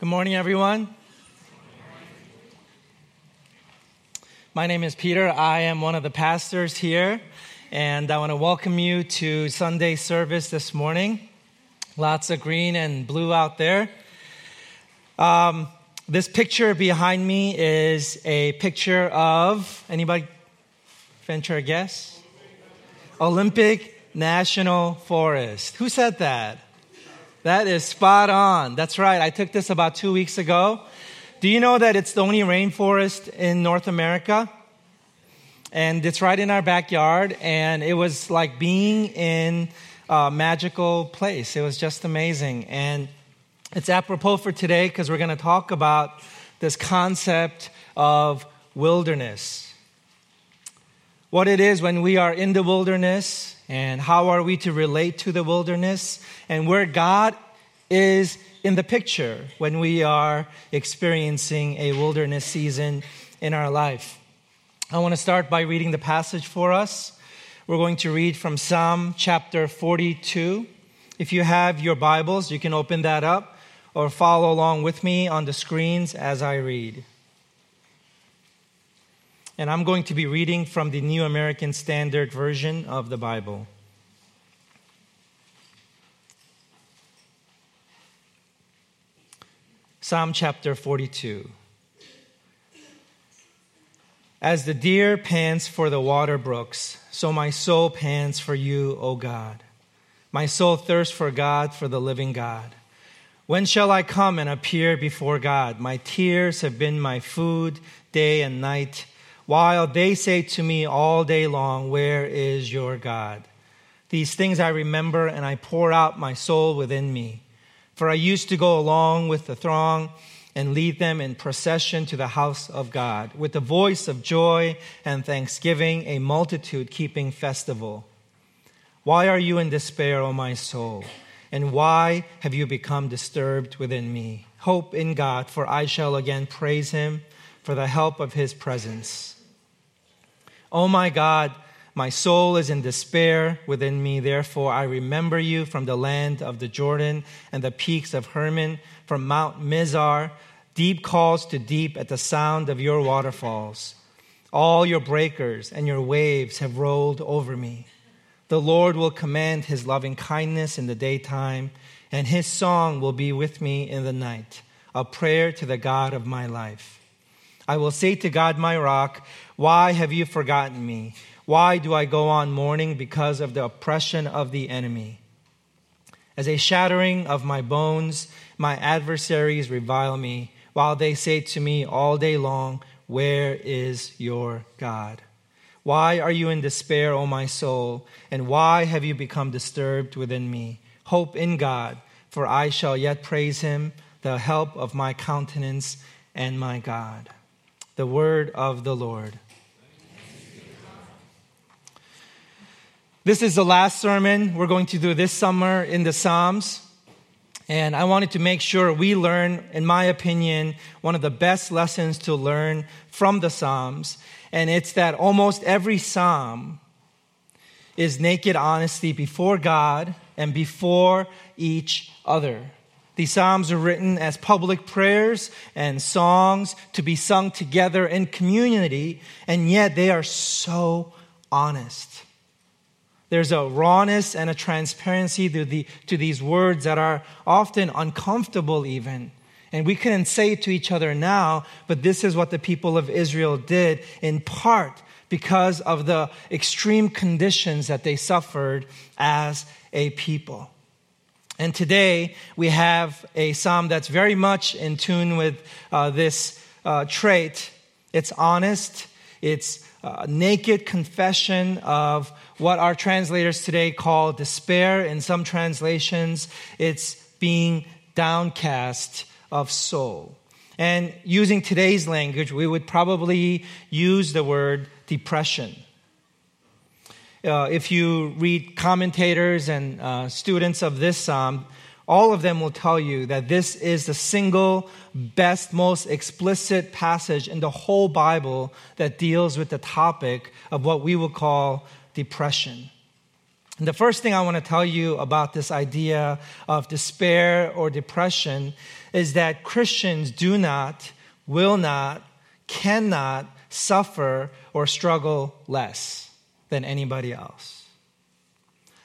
Good morning, everyone. My name is Peter. I am one of the pastors here, and I want to welcome you to Sunday service this morning. Lots of green and blue out there. Um, this picture behind me is a picture of anybody venture a guess? Olympic National Forest. Who said that? That is spot on. That's right. I took this about two weeks ago. Do you know that it's the only rainforest in North America? And it's right in our backyard. And it was like being in a magical place. It was just amazing. And it's apropos for today because we're going to talk about this concept of wilderness. What it is when we are in the wilderness, and how are we to relate to the wilderness, and where God is in the picture when we are experiencing a wilderness season in our life. I want to start by reading the passage for us. We're going to read from Psalm chapter 42. If you have your Bibles, you can open that up or follow along with me on the screens as I read. And I'm going to be reading from the New American Standard Version of the Bible. Psalm chapter 42. As the deer pants for the water brooks, so my soul pants for you, O God. My soul thirsts for God, for the living God. When shall I come and appear before God? My tears have been my food day and night, while they say to me all day long, Where is your God? These things I remember, and I pour out my soul within me. For I used to go along with the throng and lead them in procession to the house of God, with the voice of joy and thanksgiving, a multitude keeping festival. Why are you in despair, O my soul? And why have you become disturbed within me? Hope in God, for I shall again praise him for the help of his presence. O my God, my soul is in despair within me. Therefore, I remember you from the land of the Jordan and the peaks of Hermon, from Mount Mizar. Deep calls to deep at the sound of your waterfalls. All your breakers and your waves have rolled over me. The Lord will command his loving kindness in the daytime, and his song will be with me in the night, a prayer to the God of my life. I will say to God, my rock, Why have you forgotten me? Why do I go on mourning because of the oppression of the enemy? As a shattering of my bones, my adversaries revile me, while they say to me all day long, Where is your God? Why are you in despair, O my soul? And why have you become disturbed within me? Hope in God, for I shall yet praise him, the help of my countenance and my God. The word of the Lord. This is the last sermon we're going to do this summer in the Psalms. And I wanted to make sure we learn, in my opinion, one of the best lessons to learn from the Psalms. And it's that almost every Psalm is naked honesty before God and before each other. These Psalms are written as public prayers and songs to be sung together in community, and yet they are so honest. There's a rawness and a transparency to, the, to these words that are often uncomfortable, even. And we couldn't say it to each other now, but this is what the people of Israel did in part because of the extreme conditions that they suffered as a people. And today we have a psalm that's very much in tune with uh, this uh, trait. It's honest, it's uh, naked confession of what our translators today call despair. In some translations, it's being downcast of soul. And using today's language, we would probably use the word depression. Uh, if you read commentators and uh, students of this psalm, all of them will tell you that this is the single best, most explicit passage in the whole Bible that deals with the topic of what we would call depression. And the first thing I want to tell you about this idea of despair or depression is that Christians do not, will not, cannot suffer or struggle less than anybody else.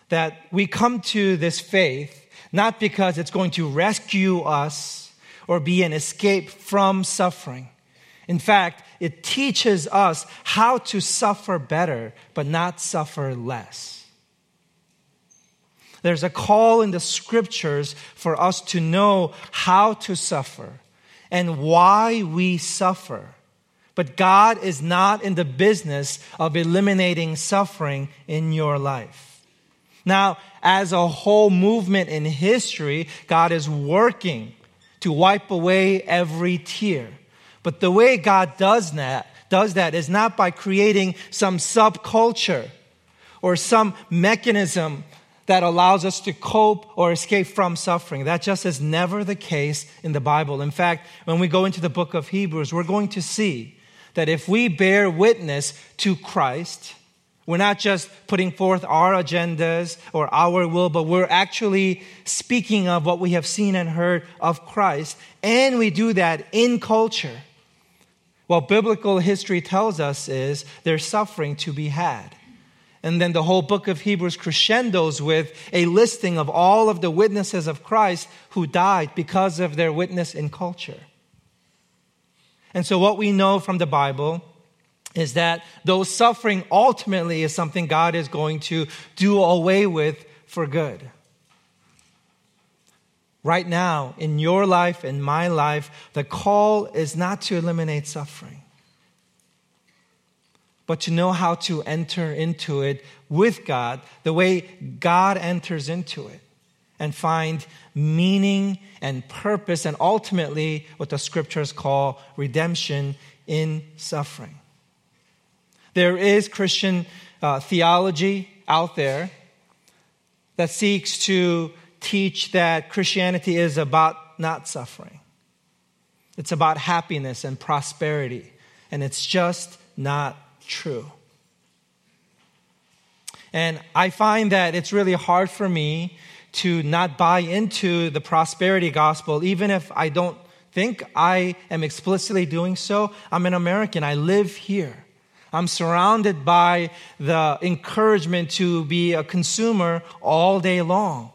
That we come to this faith not because it's going to rescue us or be an escape from suffering. In fact, it teaches us how to suffer better, but not suffer less. There's a call in the scriptures for us to know how to suffer and why we suffer. But God is not in the business of eliminating suffering in your life. Now, as a whole movement in history, God is working to wipe away every tear. But the way God does that, does that is not by creating some subculture or some mechanism that allows us to cope or escape from suffering. That just is never the case in the Bible. In fact, when we go into the book of Hebrews, we're going to see that if we bear witness to Christ, we're not just putting forth our agendas or our will, but we're actually speaking of what we have seen and heard of Christ. And we do that in culture. What biblical history tells us is there's suffering to be had. And then the whole book of Hebrews crescendos with a listing of all of the witnesses of Christ who died because of their witness in culture. And so, what we know from the Bible is that though suffering ultimately is something God is going to do away with for good right now in your life, in my life, the call is not to eliminate suffering, but to know how to enter into it with God the way God enters into it and find meaning and purpose and ultimately what the scriptures call redemption in suffering. There is Christian uh, theology out there that seeks to teach that Christianity is about not suffering. It's about happiness and prosperity. And it's just not true. And I find that it's really hard for me to not buy into the prosperity gospel, even if I don't think I am explicitly doing so. I'm an American, I live here. I'm surrounded by the encouragement to be a consumer all day long.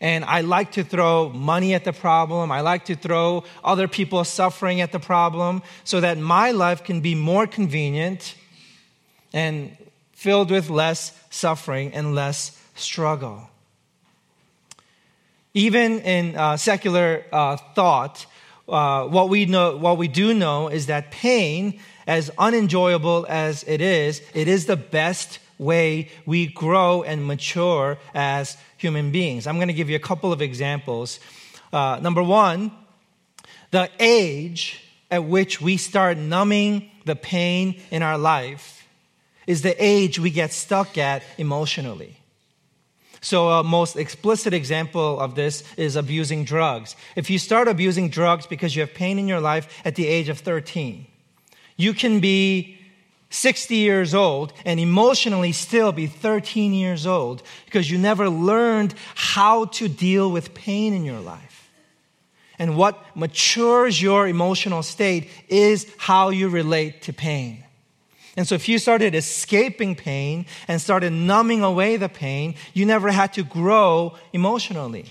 And I like to throw money at the problem. I like to throw other people suffering at the problem so that my life can be more convenient and filled with less suffering and less struggle. Even in uh, secular uh, thought, uh, what, we know, what we do know is that pain, as unenjoyable as it is, it is the best way we grow and mature as human beings. I'm going to give you a couple of examples. Uh, number one, the age at which we start numbing the pain in our life is the age we get stuck at emotionally. So, a most explicit example of this is abusing drugs. If you start abusing drugs because you have pain in your life at the age of 13, you can be 60 years old and emotionally still be 13 years old because you never learned how to deal with pain in your life. And what matures your emotional state is how you relate to pain. And so if you started escaping pain and started numbing away the pain, you never had to grow emotionally.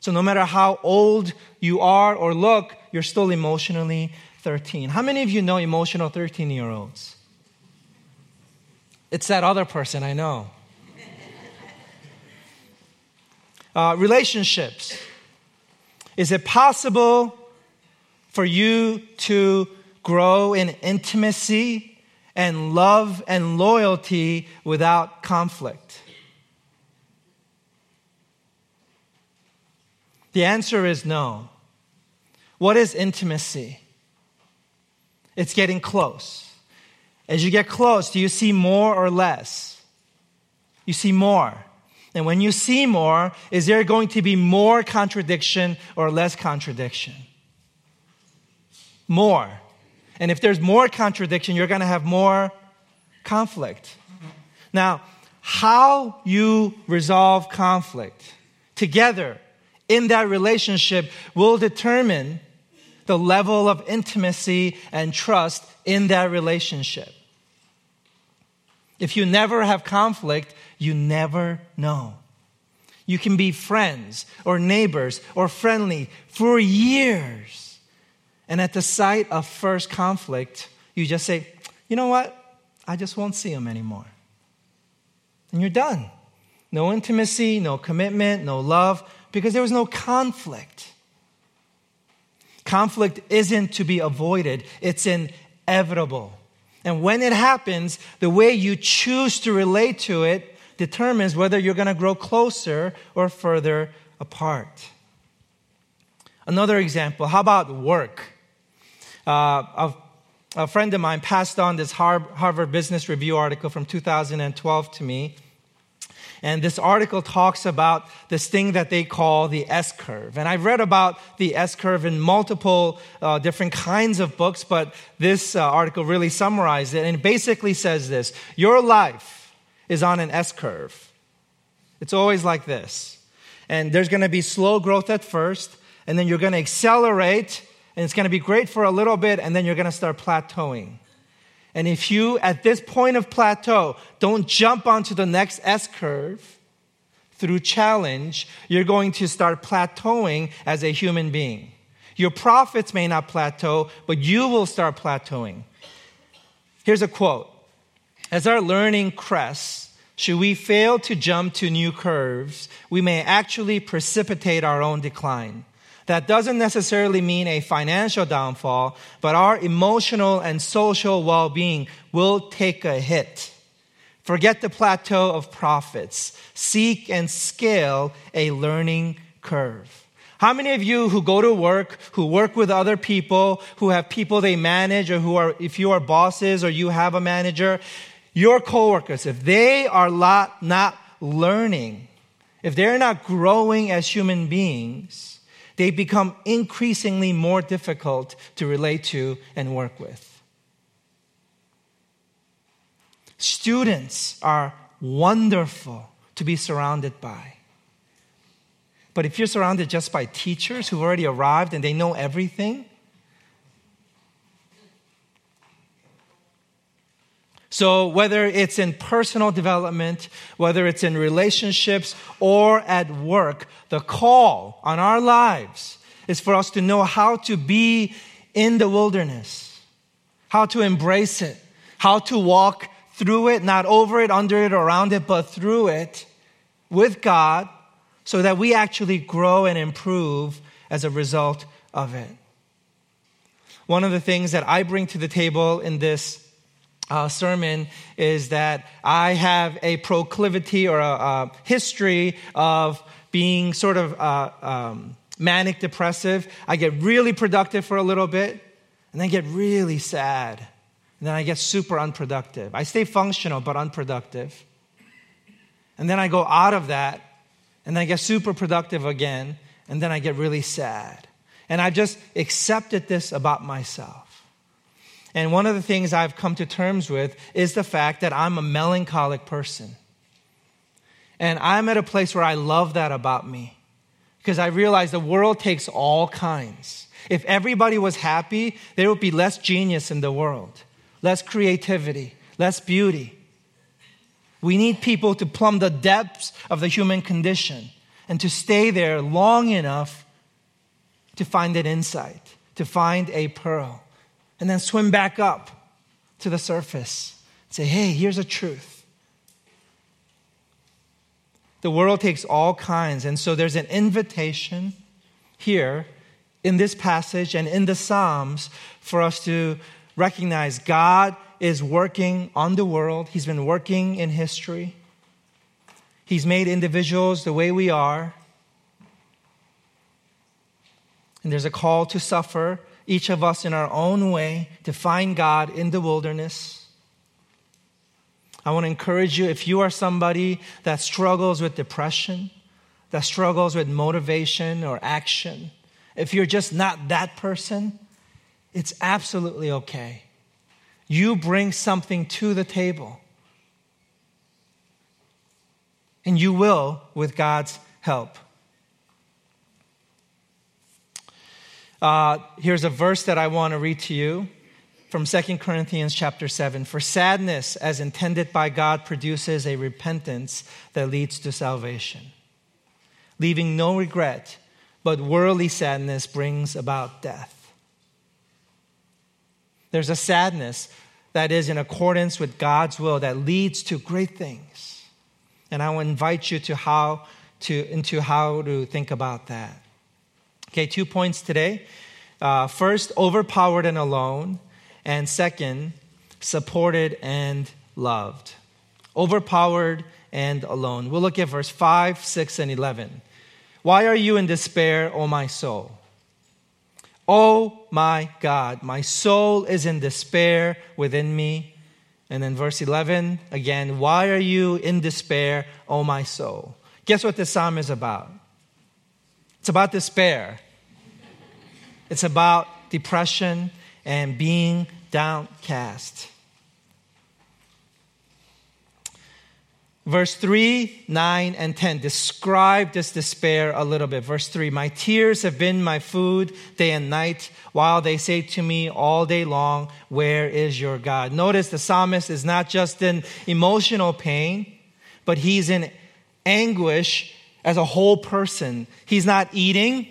So no matter how old you are or look, you're still emotionally 13. How many of you know emotional 13 year olds? It's that other person, I know. Uh, relationships. Is it possible for you to grow in intimacy and love and loyalty without conflict? The answer is no. What is intimacy? It's getting close. As you get close, do you see more or less? You see more. And when you see more, is there going to be more contradiction or less contradiction? More. And if there's more contradiction, you're going to have more conflict. Now, how you resolve conflict together in that relationship will determine the level of intimacy and trust in that relationship. If you never have conflict, you never know. You can be friends or neighbors or friendly for years. And at the sight of first conflict, you just say, you know what? I just won't see him anymore. And you're done. No intimacy, no commitment, no love, because there was no conflict. Conflict isn't to be avoided, it's inevitable. And when it happens, the way you choose to relate to it determines whether you're going to grow closer or further apart. Another example how about work? Uh, a, friend of mine passed on this Harvard Business Review article from 2012 to me. And this article talks about this thing that they call the S curve. And I've read about the S curve in multiple uh, different kinds of books, but this uh, article really summarized it. And it basically says this Your life is on an S curve. It's always like this. And there's going to be slow growth at first, and then you're going to accelerate, and it's going to be great for a little bit, and then you're going to start plateauing. And if you, at this point of plateau, don't jump onto the next S curve through challenge, you're going to start plateauing as a human being. Your profits may not plateau, but you will start plateauing. Here's a quote As our learning crests, should we fail to jump to new curves, we may actually precipitate our own decline. That doesn't necessarily mean a financial downfall, but our emotional and social well being will take a hit. Forget the plateau of profits. Seek and scale a learning curve. How many of you who go to work, who work with other people, who have people they manage, or who are, if you are bosses or you have a manager, your coworkers, if they are not, not learning, if they're not growing as human beings, they become increasingly more difficult to relate to and work with. Students are wonderful to be surrounded by. But if you're surrounded just by teachers who've already arrived and they know everything, So, whether it's in personal development, whether it's in relationships or at work, the call on our lives is for us to know how to be in the wilderness, how to embrace it, how to walk through it, not over it, under it, around it, but through it with God so that we actually grow and improve as a result of it. One of the things that I bring to the table in this uh, sermon is that I have a proclivity or a, a history of being sort of uh, um, manic depressive. I get really productive for a little bit, and then get really sad. And then I get super unproductive. I stay functional, but unproductive. And then I go out of that, and then I get super productive again, and then I get really sad. And I've just accepted this about myself. And one of the things I've come to terms with is the fact that I'm a melancholic person. And I'm at a place where I love that about me because I realize the world takes all kinds. If everybody was happy, there would be less genius in the world, less creativity, less beauty. We need people to plumb the depths of the human condition and to stay there long enough to find an insight, to find a pearl and then swim back up to the surface. Say, hey, here's a truth. The world takes all kinds, and so there's an invitation here in this passage and in the Psalms for us to recognize God is working on the world, He's been working in history. He's made individuals the way we are. And there's a call to suffer each of us in our own way, to find God in the wilderness. I want to encourage you if you are somebody that struggles with depression, that struggles with motivation or action, if you're just not that person, it's absolutely okay. You bring something to the table. And you will with God's help. Uh, here's a verse that I want to read to you from 2 Corinthians chapter 7. For sadness, as intended by God, produces a repentance that leads to salvation, leaving no regret, but worldly sadness brings about death. There's a sadness that is in accordance with God's will that leads to great things. And I will invite you to how to, into how to think about that. Okay, two points today. Uh, first, overpowered and alone. And second, supported and loved. Overpowered and alone. We'll look at verse 5, 6, and 11. Why are you in despair, O my soul? Oh my God, my soul is in despair within me. And then verse 11 again, why are you in despair, O my soul? Guess what this psalm is about? It's about despair. It's about depression and being downcast. Verse 3, 9, and 10 describe this despair a little bit. Verse 3 My tears have been my food day and night, while they say to me all day long, Where is your God? Notice the psalmist is not just in emotional pain, but he's in anguish as a whole person. He's not eating,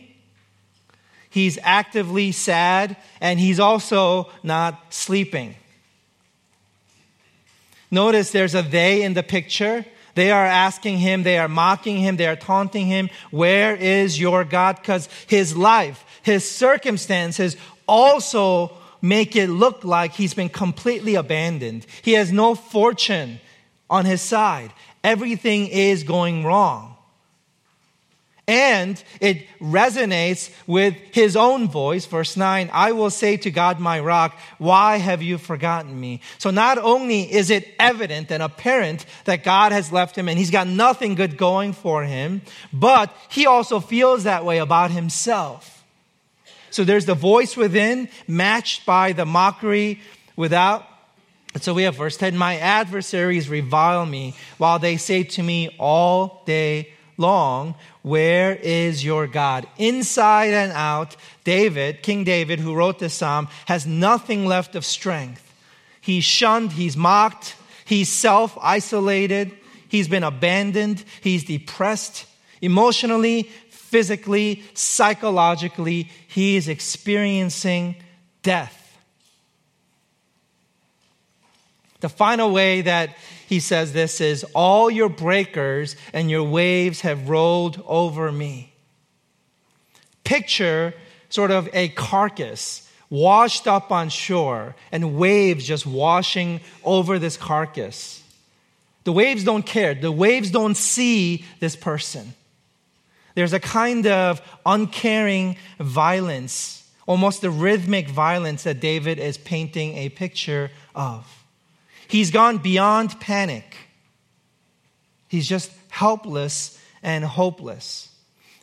he's actively sad, and he's also not sleeping. Notice there's a they in the picture. They are asking him, they are mocking him, they are taunting him, Where is your God? Because his life, his circumstances also make it look like he's been completely abandoned. He has no fortune on his side. Everything is going wrong and it resonates with his own voice. Verse 9, I will say to God, my rock, why have you forgotten me? So not only is it evident and apparent that God has left him and he's got nothing good going for him, but he also feels that way about himself. So there's the voice within matched by the mockery without. And so we have verse 10 My adversaries revile me while they say to me all day long, Where is your God? Inside and out, David, King David, who wrote this psalm, has nothing left of strength. He's shunned, he's mocked, he's self isolated, he's been abandoned, he's depressed. Emotionally, physically, psychologically, he is experiencing death. The final way that he says this is all your breakers and your waves have rolled over me. Picture sort of a carcass washed up on shore and waves just washing over this carcass. The waves don't care. The waves don't see this person. There's a kind of uncaring violence, almost the rhythmic violence that David is painting a picture of. He's gone beyond panic. He's just helpless and hopeless.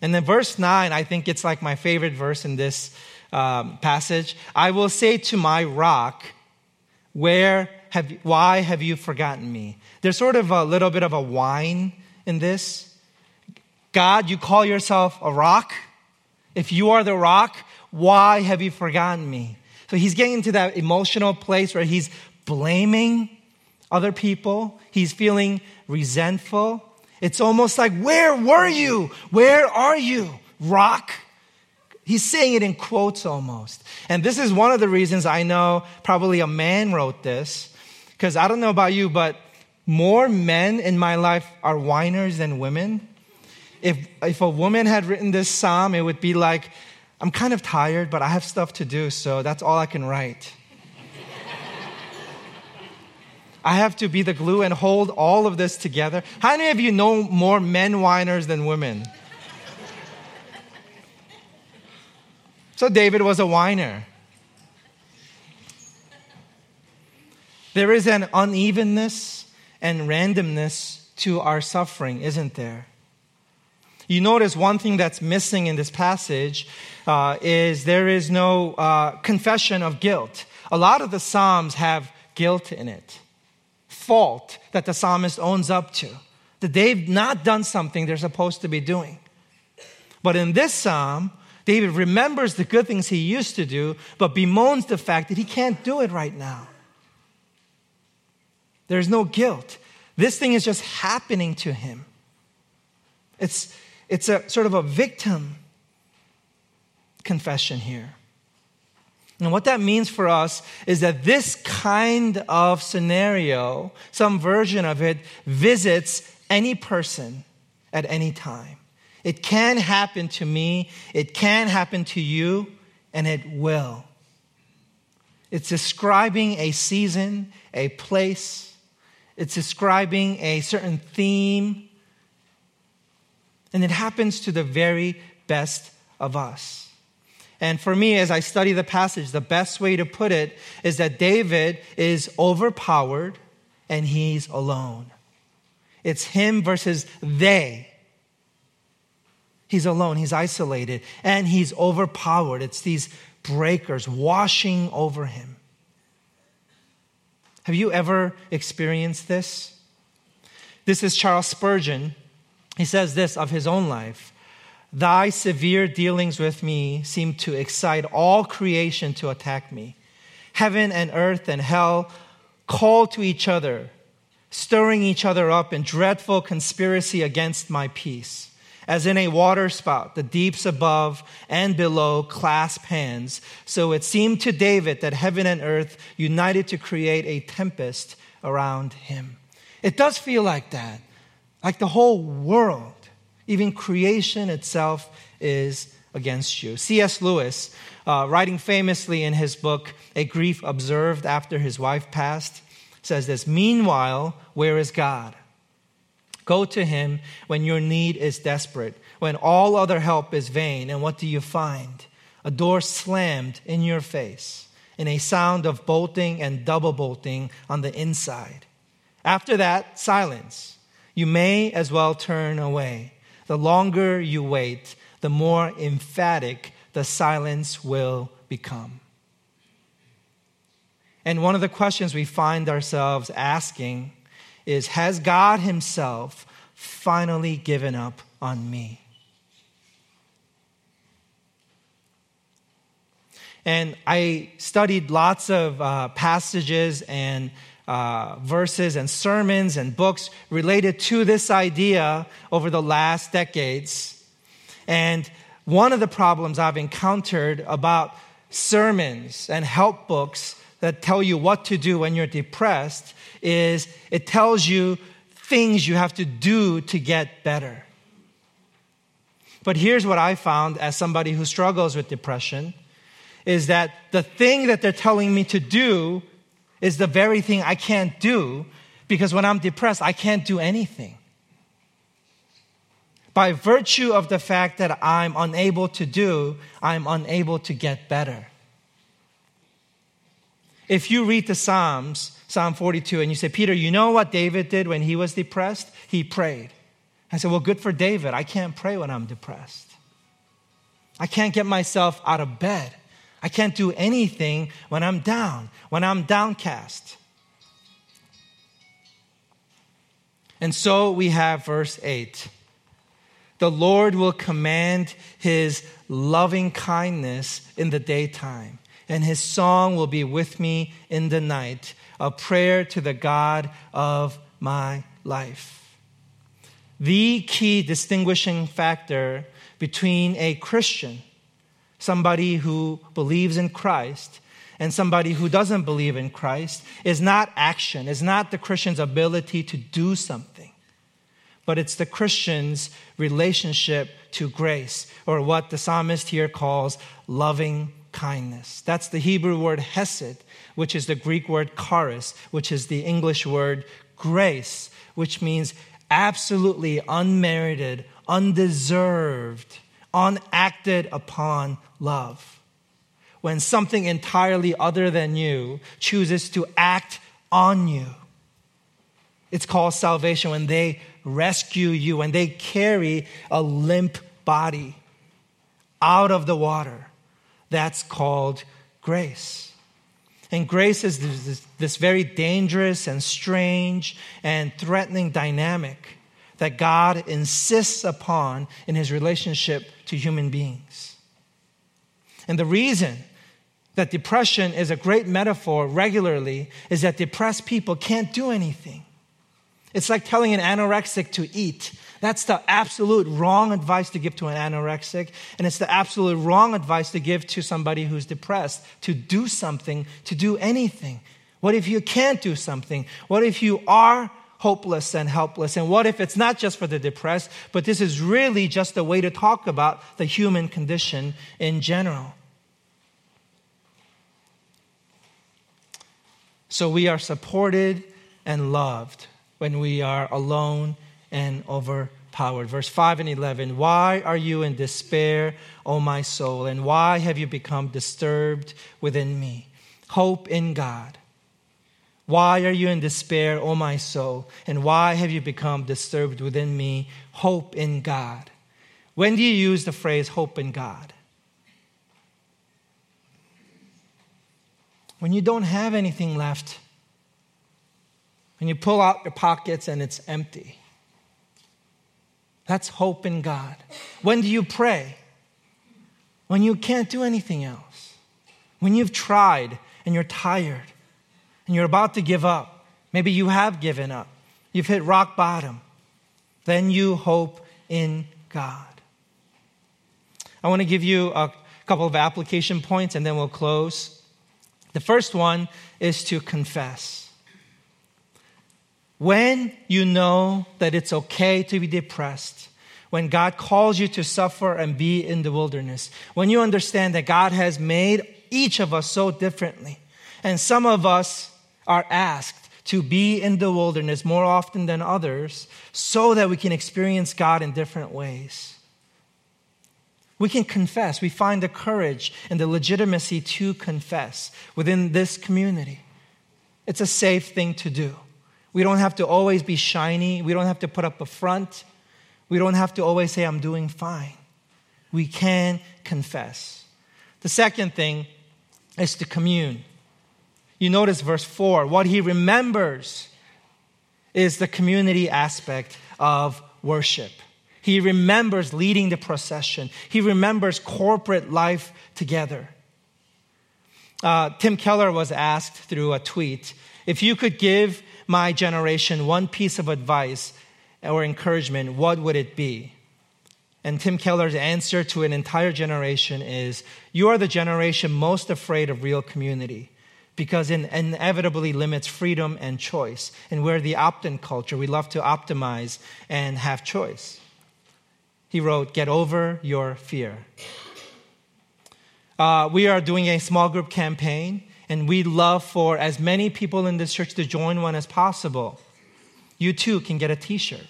And then verse 9, I think it's like my favorite verse in this um, passage. I will say to my rock, where have, why have you forgotten me? There's sort of a little bit of a whine in this. God, you call yourself a rock. If you are the rock, why have you forgotten me? So he's getting into that emotional place where he's blaming other people. He's feeling resentful. It's almost like, Where were you? Where are you? Rock. He's saying it in quotes almost. And this is one of the reasons I know probably a man wrote this. Because I don't know about you, but more men in my life are whiners than women. If, if a woman had written this psalm, it would be like, I'm kind of tired, but I have stuff to do, so that's all I can write. I have to be the glue and hold all of this together. How many of you know more men whiners than women? So David was a whiner. There is an unevenness and randomness to our suffering, isn't there? You notice one thing that's missing in this passage uh, is there is no uh, confession of guilt. A lot of the Psalms have guilt in it fault that the psalmist owns up to. that they've not done something they're supposed to be doing. But in this psalm, David remembers the good things he used to do, but bemoans the fact that he can't do it right now. There's no guilt. This thing is just happening to him. It's, it's a sort of a victim confession here. And what that means for us is that this kind of scenario, some version of it, visits any person at any time. It can happen to me, it can happen to you, and it will. It's describing a season, a place, it's describing a certain theme, and it happens to the very best of us. And for me, as I study the passage, the best way to put it is that David is overpowered and he's alone. It's him versus they. He's alone, he's isolated, and he's overpowered. It's these breakers washing over him. Have you ever experienced this? This is Charles Spurgeon. He says this of his own life Thy severe dealings with me seem to excite all creation to attack me. Heaven and earth and hell call to each other, stirring each other up in dreadful conspiracy against my peace. As in a waterspout, the deeps above and below clasp hands. So it seemed to David that heaven and earth united to create a tempest around him. It does feel like that, like the whole world even creation itself is against you. C.S. Lewis, uh, writing famously in his book, A Grief Observed After His Wife Passed, says this Meanwhile, where is God? Go to him when your need is desperate, when all other help is vain. And what do you find? A door slammed in your face, in a sound of bolting and double bolting on the inside. After that, silence. You may as well turn away. The longer you wait, the more emphatic the silence will become. And one of the questions we find ourselves asking is Has God Himself finally given up on me? And I studied lots of uh, passages and uh, verses and sermons and books related to this idea over the last decades. And one of the problems I've encountered about sermons and help books that tell you what to do when you're depressed is it tells you things you have to do to get better. But here's what I found as somebody who struggles with depression is that the thing that they're telling me to do is the very thing I can't do because when I'm depressed, I can't do anything. By virtue of the fact that I'm unable to do, I'm unable to get better. If you read the Psalms, Psalm 42, and you say, Peter, you know what David did when he was depressed? He prayed. I said, Well, good for David. I can't pray when I'm depressed. I can't get myself out of bed. I can't do anything when I'm down, when I'm downcast. And so we have verse 8. The Lord will command his loving kindness in the daytime, and his song will be with me in the night, a prayer to the God of my life. The key distinguishing factor between a Christian somebody who believes in Christ and somebody who doesn't believe in Christ is not action, is not the Christian's ability to do something, but it's the Christian's relationship to grace, or what the psalmist here calls loving kindness. That's the Hebrew word hesed, which is the Greek word charis, which is the English word grace, which means absolutely unmerited, undeserved unacted upon love. When something entirely other than you chooses to act on you. It's called salvation when they rescue you, when they carry a limp body out of the water. That's called grace. And grace is this, this, very dangerous and strange and threatening dynamic that God insists upon in his relationship to human beings. And the reason that depression is a great metaphor regularly is that depressed people can't do anything. It's like telling an anorexic to eat. That's the absolute wrong advice to give to an anorexic, and it's the absolute wrong advice to give to somebody who's depressed to do something, to do anything. What if you can't do something? What if you are hopeless and helpless? And what if it's not just for the depressed, but this is really just a way to talk about the human condition in general? So we are supported and loved when we are alone and overpowered. Verse 5 and 11 Why are you in despair, O my soul? And why have you become disturbed within me? Hope in God. Why are you in despair, O my soul? And why have you become disturbed within me? Hope in God. When do you use the phrase hope in God? When you don't have anything left and you pull out your pockets and it's empty. That's hope in God. When do you pray? When you can't do anything else. When you've tried and you're tired and you're about to give up. Maybe you have given up. You've hit rock bottom. Then you hope in God. I want to give you a couple of application points and then we'll close. The first one is to confess. When you know that it's okay to be depressed, when God calls you to suffer and be in the wilderness, when you understand that God has made each of us so differently, and some of us are asked to be in the wilderness more often than others so that we can experience God in different ways. We can confess. We find the courage and the legitimacy to confess within this community. It's a safe thing to do. We don't have to always be shiny. We don't have to put up a front. We don't have to always say, I'm doing fine. We can confess. The second thing is to commune. You notice verse 4 what he remembers is the community aspect of worship. He remembers leading the procession, he remembers corporate life together. Uh, Tim Keller was asked through a tweet if you could give my generation one piece of advice or encouragement, what would it be? And Tim Keller's answer to an entire generation is You are the generation most afraid of real community because it inevitably limits freedom and choice. And we're the opt in culture. We love to optimize and have choice. He wrote, Get over your fear. Uh, we are doing a small group campaign and we'd love for as many people in this church to join one as possible. You too can get a t shirt.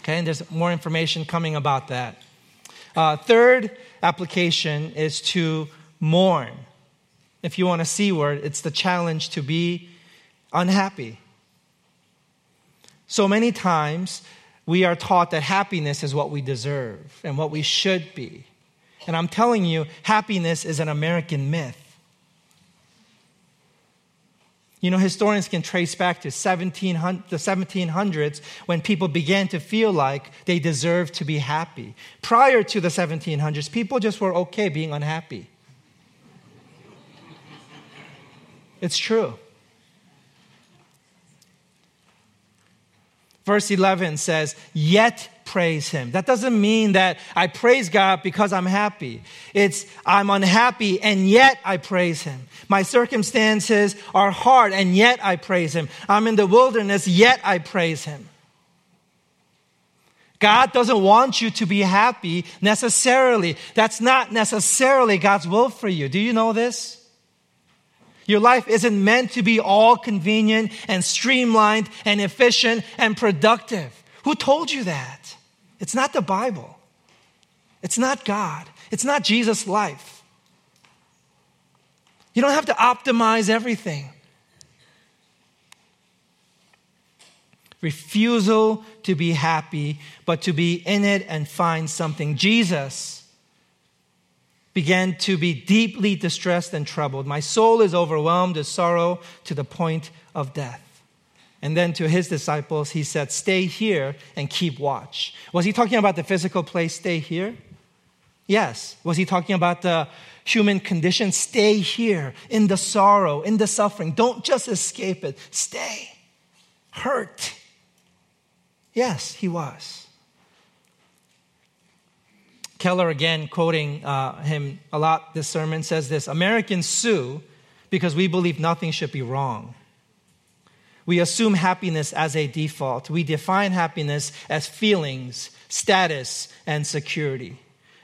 Okay, and there's more information coming about that. Uh, third application is to mourn. If you want a C word, it's the challenge to be unhappy. So many times we are taught that happiness is what we deserve and what we should be. And I'm telling you, happiness is an American myth. You know, historians can trace back to 1700, the 1700s when people began to feel like they deserved to be happy. Prior to the 1700s, people just were okay being unhappy. It's true. Verse 11 says, Yet praise him. That doesn't mean that I praise God because I'm happy. It's I'm unhappy and yet I praise him. My circumstances are hard and yet I praise him. I'm in the wilderness yet I praise him. God doesn't want you to be happy necessarily. That's not necessarily God's will for you. Do you know this? Your life isn't meant to be all convenient and streamlined and efficient and productive. Who told you that? It's not the Bible. It's not God. It's not Jesus' life. You don't have to optimize everything. Refusal to be happy, but to be in it and find something. Jesus began to be deeply distressed and troubled. My soul is overwhelmed with sorrow to the point of death. And then to his disciples, he said, Stay here and keep watch. Was he talking about the physical place, stay here? Yes. Was he talking about the human condition? Stay here in the sorrow, in the suffering. Don't just escape it, stay. Hurt. Yes, he was. Keller, again, quoting uh, him a lot this sermon, says this Americans sue because we believe nothing should be wrong. We assume happiness as a default. We define happiness as feelings, status, and security.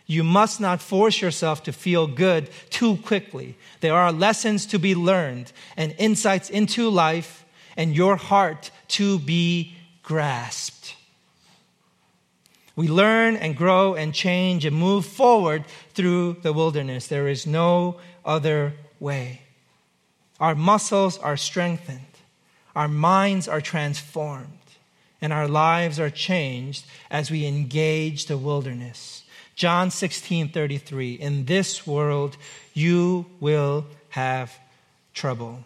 You must not force yourself to feel good too quickly. There are lessons to be learned and insights into life and your heart to be grasped. We learn and grow and change and move forward through the wilderness. There is no other way. Our muscles are strengthened our minds are transformed and our lives are changed as we engage the wilderness. John 16 33, in this world you will have trouble.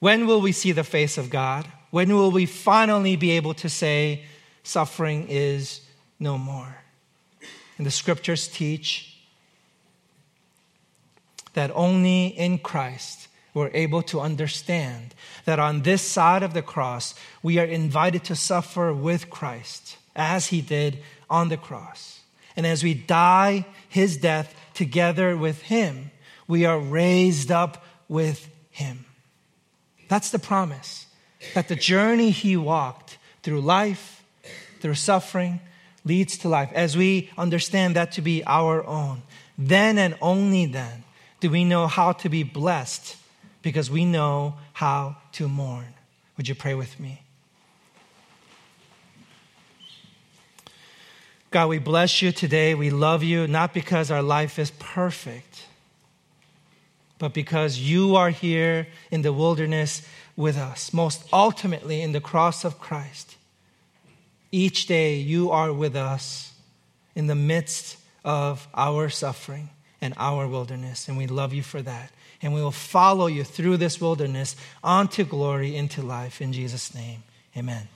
When will we see the face of God? When will we finally be able to say, suffering is no more? And the scriptures teach that only in Christ we're able to understand that on this side of the cross, we are invited to suffer with Christ as he did on the cross. And as we die his death together with him, we are raised up with him. That's the promise that the journey he walked through life, through suffering, leads to life. As we understand that to be our own, then and only then do we know how to be blessed because we know how to mourn. Would you pray with me? God, we bless you today. We love you, not because our life is perfect, but because you are here in the wilderness with us, most ultimately in the cross of Christ. Each day you are with us in the midst of our suffering and our wilderness, and we love you for that and we will follow you through this wilderness onto glory, into life. In Jesus' name, amen.